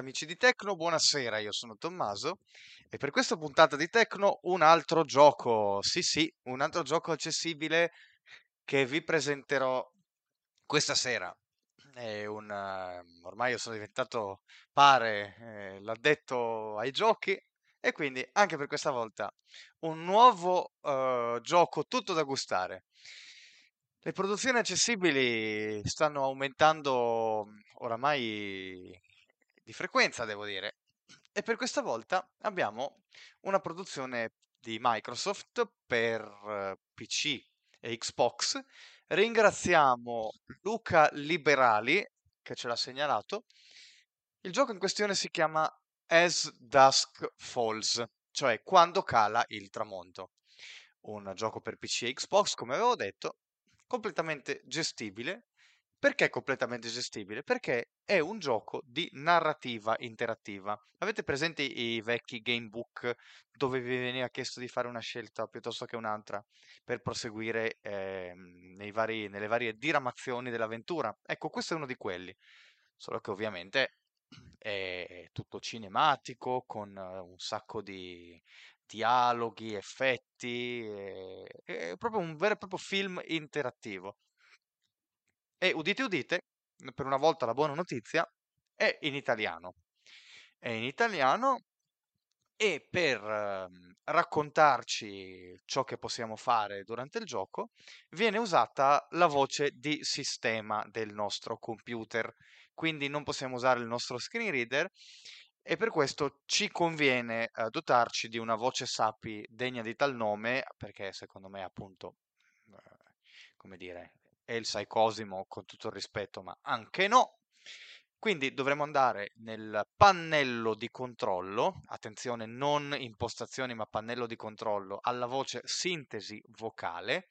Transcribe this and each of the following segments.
amici di Tecno, buonasera, io sono Tommaso e per questa puntata di Tecno un altro gioco, sì sì, un altro gioco accessibile che vi presenterò questa sera. Un, eh, ormai io sono diventato, pare, eh, l'addetto ai giochi e quindi anche per questa volta un nuovo eh, gioco tutto da gustare. Le produzioni accessibili stanno aumentando mm, oramai di frequenza, devo dire, e per questa volta abbiamo una produzione di Microsoft per eh, PC e Xbox. Ringraziamo Luca Liberali che ce l'ha segnalato. Il gioco in questione si chiama As Dusk Falls, cioè quando cala il tramonto. Un gioco per PC e Xbox, come avevo detto, completamente gestibile. Perché completamente gestibile? Perché è un gioco di narrativa interattiva. Avete presente i vecchi gamebook dove vi veniva chiesto di fare una scelta piuttosto che un'altra per proseguire eh, vari, nelle varie diramazioni dell'avventura? Ecco, questo è uno di quelli. Solo che ovviamente è tutto cinematico, con un sacco di, dialoghi, effetti, è, è proprio un vero e proprio film interattivo. E udite udite, per una volta la buona notizia, è in italiano. È in italiano e per eh, raccontarci ciò che possiamo fare durante il gioco viene usata la voce di sistema del nostro computer. Quindi non possiamo usare il nostro screen reader e per questo ci conviene eh, dotarci di una voce SAPI degna di tal nome, perché secondo me appunto, eh, come dire, è il Sai Cosimo con tutto il rispetto, ma anche no. Quindi dovremo andare nel pannello di controllo, attenzione non impostazioni ma pannello di controllo, alla voce sintesi vocale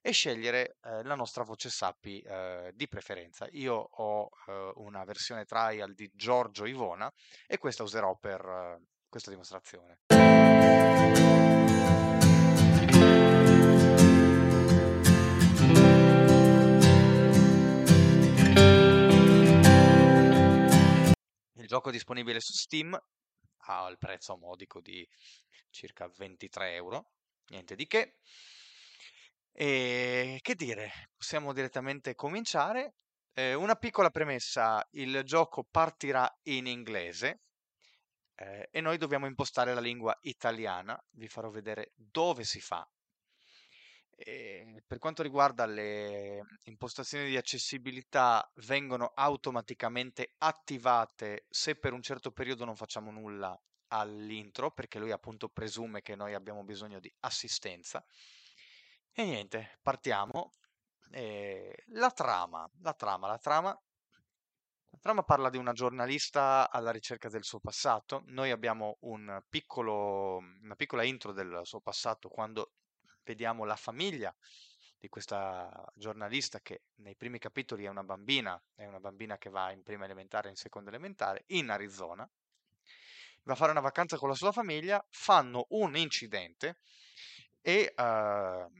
e scegliere eh, la nostra voce SAPI eh, di preferenza. Io ho eh, una versione trial di Giorgio Ivona e questa userò per eh, questa dimostrazione. Gioco disponibile su Steam al prezzo modico di circa 23 euro, niente di che. E che dire, possiamo direttamente cominciare. Eh, una piccola premessa, il gioco partirà in inglese eh, e noi dobbiamo impostare la lingua italiana. Vi farò vedere dove si fa. E per quanto riguarda le impostazioni di accessibilità, vengono automaticamente attivate se per un certo periodo non facciamo nulla all'intro, perché lui appunto presume che noi abbiamo bisogno di assistenza. E niente, partiamo. E la trama, la trama, la trama. La trama parla di una giornalista alla ricerca del suo passato. Noi abbiamo un piccolo, una piccola intro del suo passato quando vediamo la famiglia di questa giornalista che nei primi capitoli è una bambina, è una bambina che va in prima elementare e in seconda elementare in Arizona. Va a fare una vacanza con la sua famiglia, fanno un incidente e uh,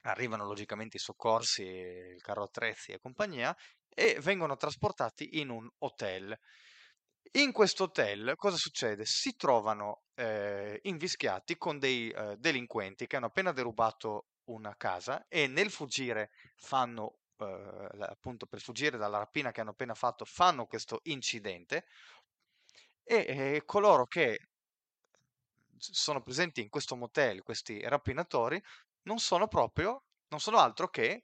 arrivano logicamente i soccorsi, il carro attrezzi e compagnia e vengono trasportati in un hotel. In questo hotel cosa succede? Si trovano eh, invischiati con dei eh, delinquenti che hanno appena derubato una casa e nel fuggire fanno, eh, appunto per fuggire dalla rapina che hanno appena fatto, fanno questo incidente e coloro che sono presenti in questo motel, questi rapinatori, non sono proprio, non sono altro che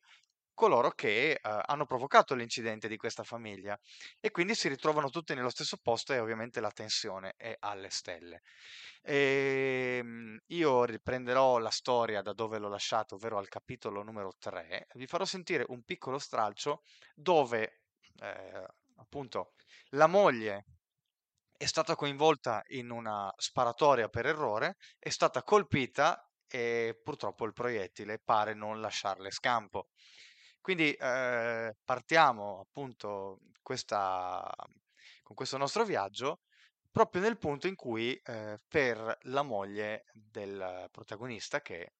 coloro che uh, hanno provocato l'incidente di questa famiglia e quindi si ritrovano tutti nello stesso posto e ovviamente la tensione è alle stelle. Ehm, io riprenderò la storia da dove l'ho lasciato, ovvero al capitolo numero 3. Vi farò sentire un piccolo stralcio dove eh, appunto la moglie è stata coinvolta in una sparatoria per errore, è stata colpita e purtroppo il proiettile pare non lasciarle scampo. Quindi eh, partiamo appunto questa, con questo nostro viaggio proprio nel punto in cui eh, per la moglie del protagonista, che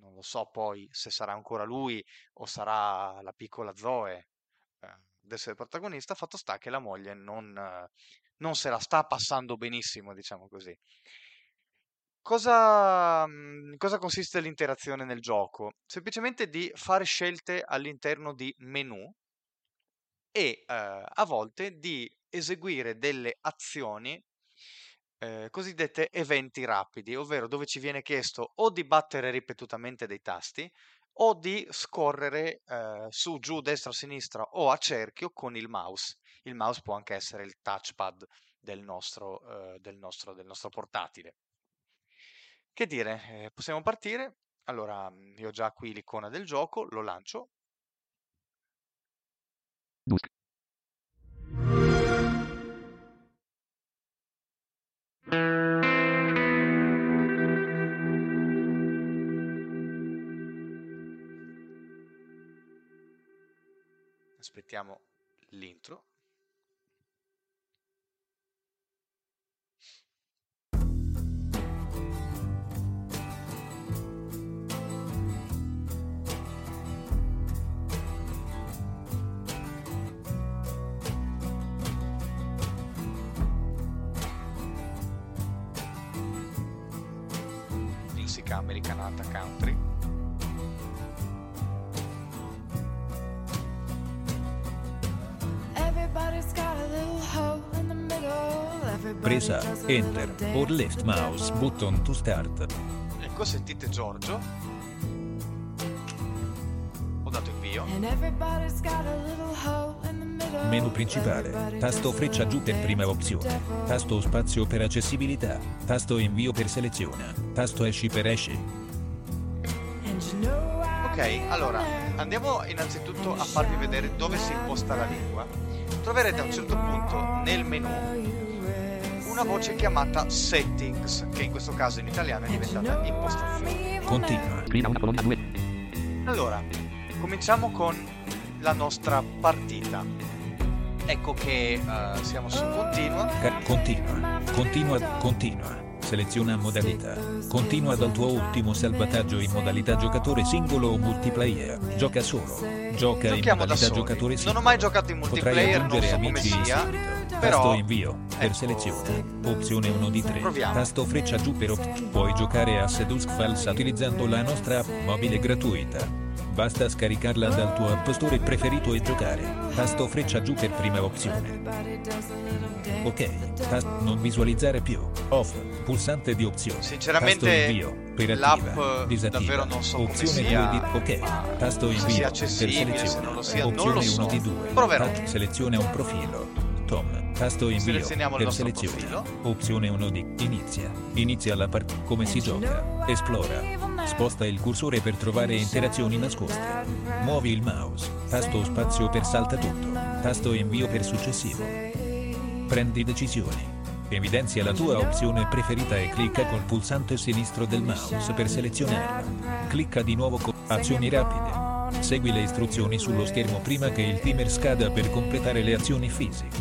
non lo so poi se sarà ancora lui o sarà la piccola Zoe eh, ad essere protagonista, fatto sta che la moglie non, non se la sta passando benissimo, diciamo così. Cosa, mhmm, cosa consiste l'interazione nel gioco? Semplicemente di fare scelte all'interno di menu e, ehm, a volte di eseguire delle azioni, ehm, cosiddette eventi rapidi, ovvero dove ci viene chiesto o di battere ripetutamente dei tasti o di scorrere, ehm, su, giù, destra, sinistra o a cerchio con il mouse. Il mouse può anche essere il touchpad del nostro, ehm, del nostro del nostro portatile. Che dire, eh, possiamo partire. Allora, mm, io ho già qui l'icona del gioco, lo lancio. Dusk. Aspettiamo l'intro. Middle. Everybody Presa, Enter, or left mouse button to start. Ecco, sentite Giorgio. Ho dato invio. And everybody's got a little middle. Menu principale. Tasto freccia giù per prima opzione. Tasto spazio per accessibilità. Tasto invio per selezione. Tasto esci per esci. Ok, allora andiamo innanzitutto a farvi vedere dove si imposta la lingua. Troverete a un certo punto nel menu una voce chiamata Settings, che in questo caso in italiano è diventata impostazione. Continua. Scriva una colonna 2. Allora, cominciamo con la nostra partita. Ecco che eh, siamo su continua. Continua. Continua. Continua. Seleziona modalità. Continua dal tuo ultimo salvataggio in modalità giocatore singolo o multiplayer. Gioca solo. Gioca in Giochiamo da modalità giocatore Non singolo. ho mai giocato in multiplayer, non aggiungere so come amici in sia, però Tasto invio per ecco, selezione. Opzione 1 di 3. Proviamo. Tasto freccia giù per op- Puoi giocare a Sedusk Falsa utilizzando la nostra app mobile gratuita. Basta scaricarla dal tuo app store preferito e giocare. Tasto freccia giù per prima opzione. Ok. Tasto non visualizzare più. Off. Pulsante di opzione. Sinceramente, Tasto invio per l'app, attiva. Disattiva. davvero non so come opzione sia, 2 di Ok. Tasto invio sia per accessibile, se selezione. non lo sia, non opzione lo so. 1 di 2. Proverò. seleziona un profilo. Tom. Tasto invio per selezione. profilo. Opzione 1 di Inizia. Inizia la partita. Come si gioca? Esplora. Sposta il cursore per trovare interazioni nascoste. Muovi il mouse. Tasto spazio per salta tutto. Tasto invio per successivo. Prendi decisioni. Evidenzia la tua opzione preferita e clicca col pulsante sinistro del mouse per selezionarla. Clicca di nuovo con azioni rapide. Segui le istruzioni sullo schermo prima che il timer scada per completare le azioni fisiche.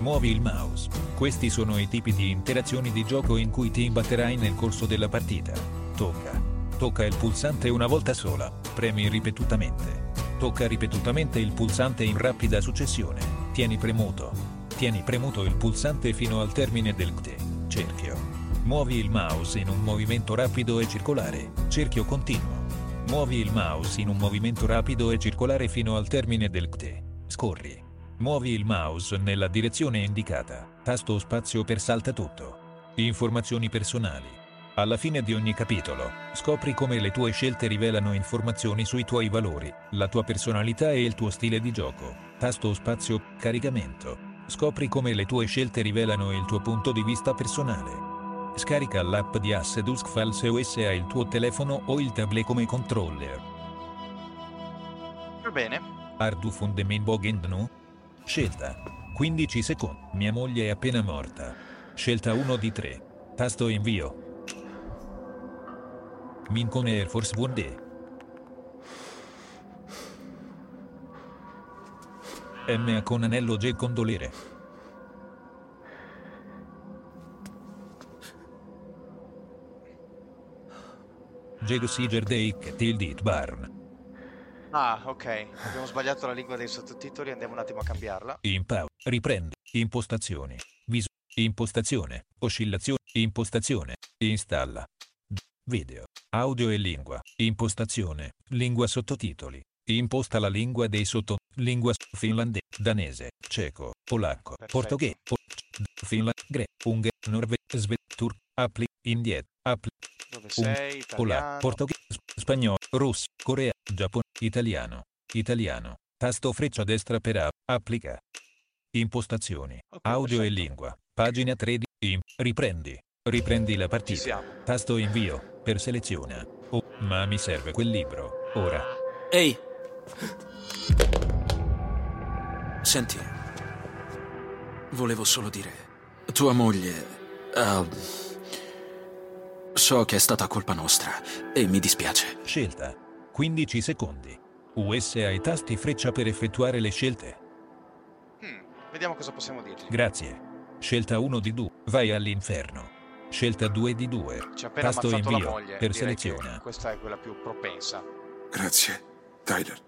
Muovi il mouse. Questi sono i tipi di interazioni di gioco in cui ti imbatterai nel corso della partita. Tocca. Tocca il pulsante una volta sola. Premi ripetutamente. Tocca ripetutamente il pulsante in rapida successione. Tieni premuto. Tieni premuto il pulsante fino al termine del CTE. Cerchio. Muovi il mouse in un movimento rapido e circolare. Cerchio continuo. Muovi il mouse in un movimento rapido e circolare fino al termine del CTE. Scorri. Muovi il mouse nella direzione indicata. Tasto spazio per salta tutto. Informazioni personali. Alla fine di ogni capitolo, scopri come le tue scelte rivelano informazioni sui tuoi valori, la tua personalità e il tuo stile di gioco. Tasto spazio caricamento. Scopri come le tue scelte rivelano il tuo punto di vista personale. Scarica l'app di Asse Dusk Files OS hai il tuo telefono o il tablet come controller. Va bene. Ardu Fundemin Bogendnu? Scelta. 15 secondi. Mia moglie è appena morta. Scelta 1 di 3. Tasto invio. Mincon Air Force One M con anello G condolere. Jeg Siger Deik Tildit Barn. Ah, ok. Abbiamo sbagliato la lingua dei sottotitoli, andiamo un attimo a cambiarla. In pau. Riprendi. Impostazioni. Viso. Impostazione. Oscillazione. Impostazione. Installa. Video. Audio e lingua. Impostazione. Lingua sottotitoli. Imposta la lingua dei sotto. Lingua finlandese, danese, ceco, polacco, portoghese, po- finland, gre, unghe, norve, sve, tur, appli, indietro, appli, Dove Un- sei? Pola, Italiano. portoghese, spagnolo, russo, corea, giappone, italiano, italiano. Tasto freccia destra per app, applica. Impostazioni, Ok, audio e perfetto. lingua. Pagina 3 di im- riprendi. Riprendi la partita. siamo. Tasto invio per seleziona. Oh, ma mi serve quel libro. Ora. Ehi! Senti, volevo solo dire, tua moglie... eh, so che è stata colpa nostra e mi dispiace. Scelta. 15 secondi. US ai tasti freccia per effettuare le scelte. Hmm, Vediamo cosa possiamo dirgli. Grazie. Scelta 1 di 2. Vai all'inferno. Scelta 2 di 2. Ci ha appena Tasto ammazzato invio la moglie. per seleziona. Questa è quella più propensa. Grazie, Tyler.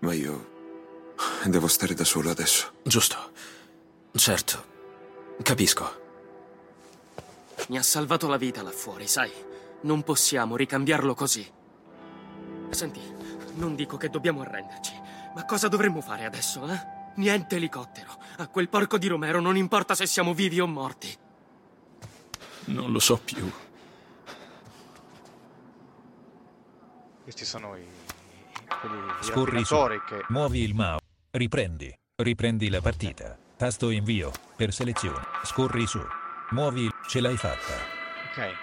Ma io devo stare da solo adesso. Giusto. Certo. Capisco. Mi ha salvato la vita là fuori, sai. Non possiamo ricambiarlo così. Senti, non dico che dobbiamo arrenderci, ma cosa dovremmo fare adesso, eh? Niente elicottero. A quel porco di Romero non importa se siamo vivi o morti. Non lo so più. Questi sono i, i- quelli, Scorri su. che... Muovi il mouse. Riprendi. Riprendi la partita. Tasto invio per selezione. Scorri su. Muovi il... Ce l'hai fatta. Ok.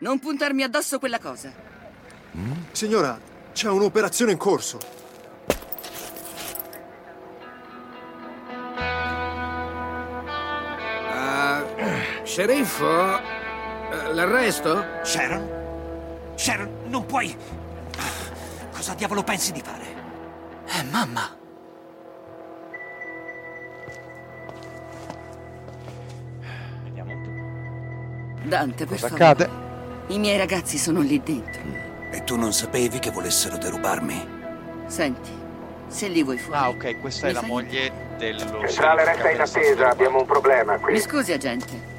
Non puntarmi addosso quella cosa. Signora, c'è un'operazione in corso. Sceriffo? Eh, L'arresto? Sharon? Sharon, non puoi... Cosa diavolo pensi di fare? Eh, mamma! Vediamo un po'. Dante, per Cosa favore. accade? I miei ragazzi sono lì dentro. E tu non sapevi che volessero derubarmi? Senti, se li vuoi fuori. Ah, ok, questa è mi la fai- moglie dello... Centrale resta in attesa, abbiamo un problema Mi qui. scusi, agente.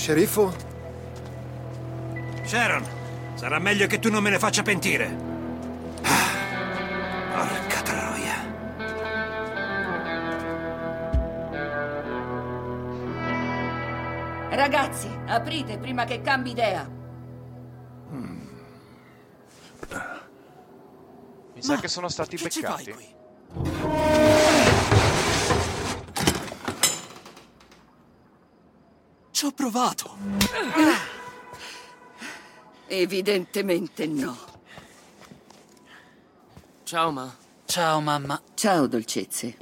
Sceriffo? Sharon, sarà meglio che tu non me ne faccia pentire. Ah, Porca troia. Ragazzi, aprite prima che cambi idea. Mi sa che sono stati Che ci fai beccati. Ci ho provato. Evidentemente no. Ciao, ma. Ciao, mamma. Ciao, dolcezze.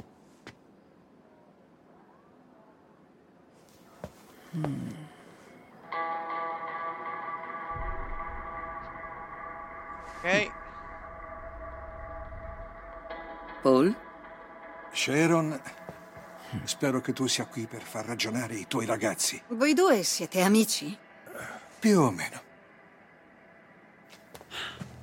Ok. Paul? Sharon, spero che tu sia qui per far ragionare i tuoi ragazzi. Voi due siete amici? Più o meno.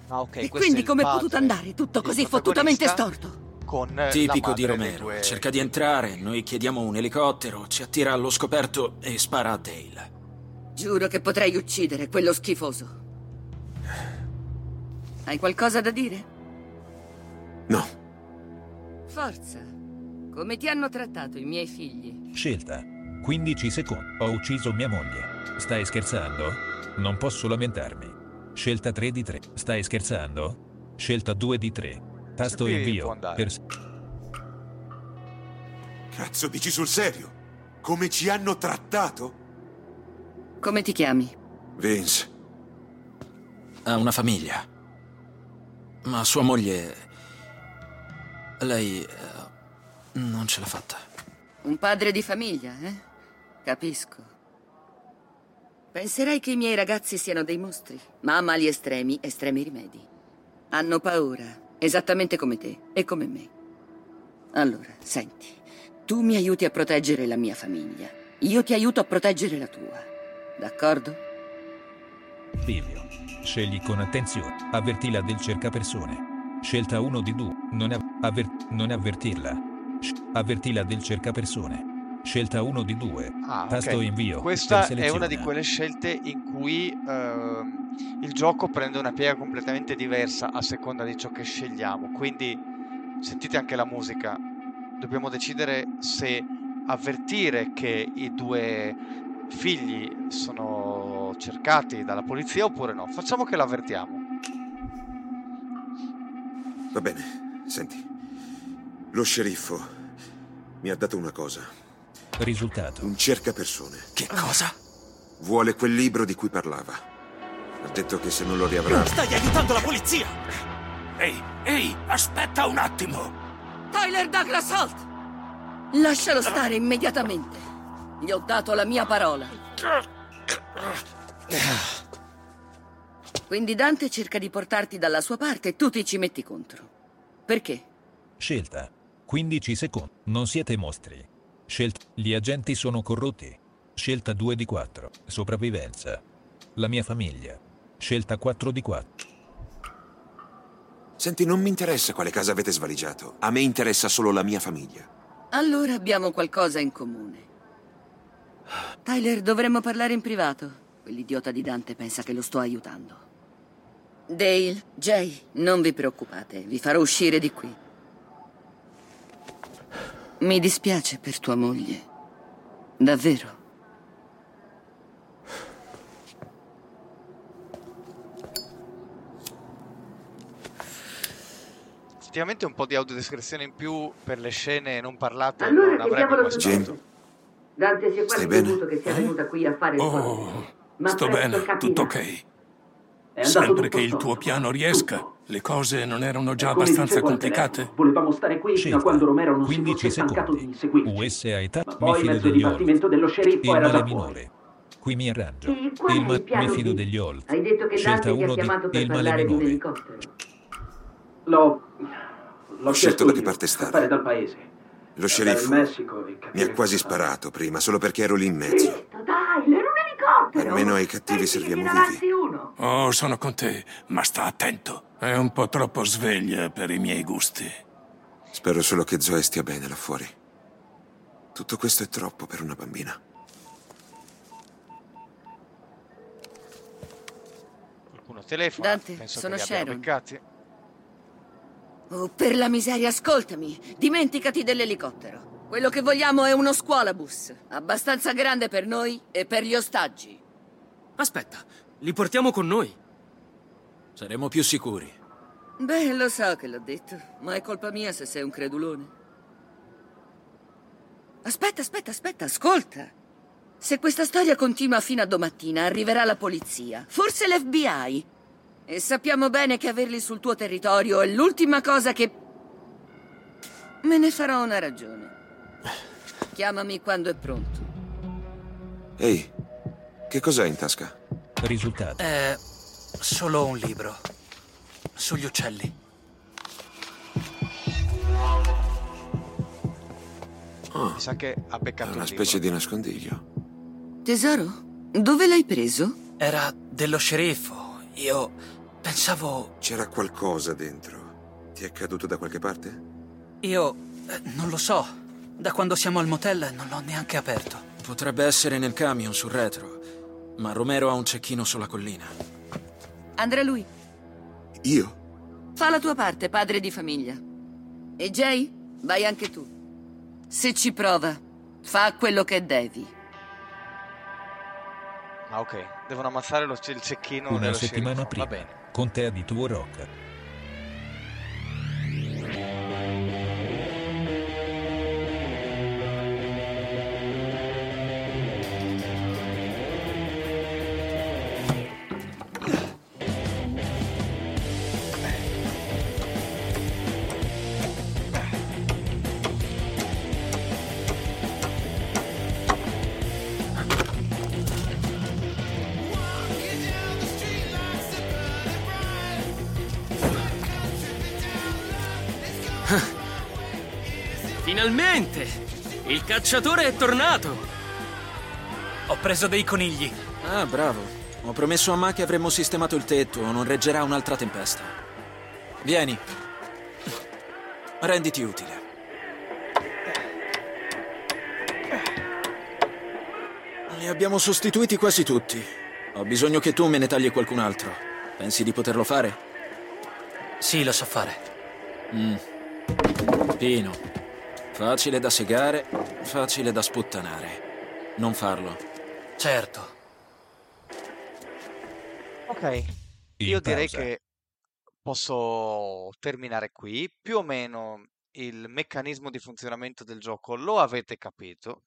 Ah, ok. e è quindi com'è padre potuto andare tutto così fottutamente storto? Con Tipico di Romero. due- Cerca di entrare, noi chiediamo un elicottero, ci attira allo scoperto e spara a Dale. Giuro che potrei uccidere quello schifoso. Hai qualcosa da dire? No, Forza. Come ti hanno trattato i miei figli? Scelta. 15 secondi. Ho ucciso mia moglie. Stai scherzando? Non posso lamentarmi. Scelta 3 di 3. Stai scherzando? Scelta 2 di 3. Tasto invio per cazzo dici sul serio? Come ci hanno trattato? Come ti chiami? Vince, Ha una famiglia. Ma sua moglie... Lei... non ce l'ha fatta. Un padre di famiglia, eh? Capisco. Penserai che i miei ragazzi siano dei mostri, ma a mali estremi, estremi rimedi. Hanno paura, esattamente come te e come me. Allora, senti, tu mi aiuti a proteggere la mia famiglia, io ti aiuto a proteggere la tua. D'accordo? bivio. Scegli con attenzione. Avvertila del cercapersone. Scelta 1 di 2. Non, av- avver- non avvertirla. Sc- avvertila del cercapersone. Scelta 1 di 2. Ah, Tasto ok. invio. Questa è una di quelle scelte in cui ehm, il gioco prende una piega completamente diversa a seconda di ciò che scegliamo. Quindi sentite anche la musica. Dobbiamo decidere se avvertire che i due figli sono cercati dalla polizia oppure no. Facciamo che l'avvertiamo. Va bene, senti. Lo sceriffo mi ha dato una cosa. Risultato. Un cercapersone. Che cosa? Vuole quel libro di cui parlava. Ha detto che se non lo riavrà... Stai aiutando la polizia! Ehi, ehi, aspetta un attimo! Tyler Douglas Holt! Lascialo stare immediatamente. Gli ho dato la mia parola. Quindi Dante cerca di portarti dalla sua parte e tu ti ci metti contro. Perché? Scelta. 15 secondi. Non siete mostri. Scelta. Gli agenti sono corrotti. Scelta 2 di 4. Sopravvivenza. La mia famiglia. Scelta 4 di 4. Senti, non mi interessa quale casa avete svaligiato. A me interessa solo la mia famiglia. Allora abbiamo qualcosa in comune. Tyler, dovremmo parlare in privato. Quell'idiota di Dante pensa che lo sto aiutando. Dale, Jay, non vi preoccupate, vi farò uscire di qui. Mi dispiace per tua moglie. Davvero. Effettivamente un po' di audiodescrizione in più per le scene non parlate Allora, non avrebbe questo. Dante si è Stai bene? che sia venuta qui a fare Oh, Ma sto presto bene, capirà. tutto ok. Sempre tutto che il tuo piano riesca, le cose non erano già abbastanza complicate? Volevamo stare qui fino a quando Romero non 15 si fosse stancato di inseguirci. US a età. Ma Mi poi fido mezzo Holt. dello sceriffo Il era male da minore. Qui mi arrangio. E Il ma- mi fido degli Holt. Hai detto che Scelta Dante ti ha 1 di chiamato per parlare di un elicottero. L'ho... L'ho Ho scelto da che parte stare. scappare dal paese. Lo sceriffo mi ha quasi sparato prima, solo perché ero lì in mezzo. Dai, era un elicottero! Almeno ai cattivi serviamo vivi. Oh, sono con te, ma sta attento. È un po' troppo sveglia per i miei gusti. Spero solo che Zoe stia bene là fuori. Tutto questo è troppo per una bambina. Qualcuno telefona. Dante, Penso sono che li abbiano Sharon. beccati. Oh, per la miseria, ascoltami. Dimenticati dell'elicottero. Quello che vogliamo è uno scuolabus. Abbastanza grande per noi e per gli ostaggi. Aspetta, li portiamo con noi. Saremo più sicuri. Beh, lo so che l'ho detto, ma è colpa mia se sei un credulone. Aspetta, aspetta, aspetta, ascolta. Se questa storia continua fino a domattina, arriverà la polizia, forse l'FBI. E sappiamo bene che averli sul tuo territorio è l'ultima cosa che... Me ne farò una ragione. Chiamami quando è pronto. Ehi, che cos'hai in tasca? Risultato. È solo un libro. Sugli uccelli. Mi sa che ha beccato È una un specie libro. di nascondiglio. Tesoro, dove l'hai preso? Era dello sceriffo. Io pensavo... C'era qualcosa dentro. Ti è caduto da qualche parte? Io... eh, non lo so. Da quando siamo al motel non l'ho neanche aperto. Potrebbe essere nel camion sul retro, ma Romero ha un cecchino sulla collina. Andrà lui. Io? Fa la tua parte, padre di famiglia. E Jay, vai anche tu. Se ci prova, fa quello che devi. Ah, ok. Devono ammazzare lo, il cecchino Una dello settimana sceriffo. prima. Va bene. Contea di Tuo Rock. Finalmente! Il cacciatore è tornato! Ho preso dei conigli. Ah, bravo. Ho promesso a Ma che avremmo sistemato il tetto, non reggerà un'altra tempesta. Vieni, renditi utile. Li abbiamo sostituiti quasi tutti. Ho bisogno che tu me ne tagli qualcun altro. Pensi di poterlo fare? Sì, lo so fare. Mm. Pino. Facile da segare, facile da sputtanare. Non farlo. Certo. Ok, In io direi pausa. che posso terminare qui. Più o meno il meccanismo di funzionamento del gioco lo avete capito.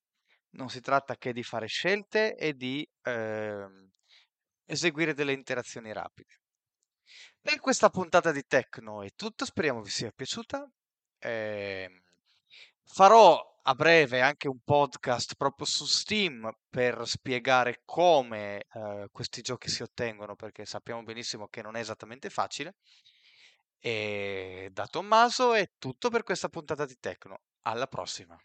Non si tratta che di fare scelte e di ehm, eseguire delle interazioni rapide. Per questa puntata di Tecno è tutto, speriamo vi sia piaciuta. Ehm, farò a breve anche un podcast proprio su Steam per spiegare come eh, questi giochi si ottengono, perché sappiamo benissimo che non è esattamente facile. E da Tommaso è tutto per questa puntata di Tecno. Alla prossima.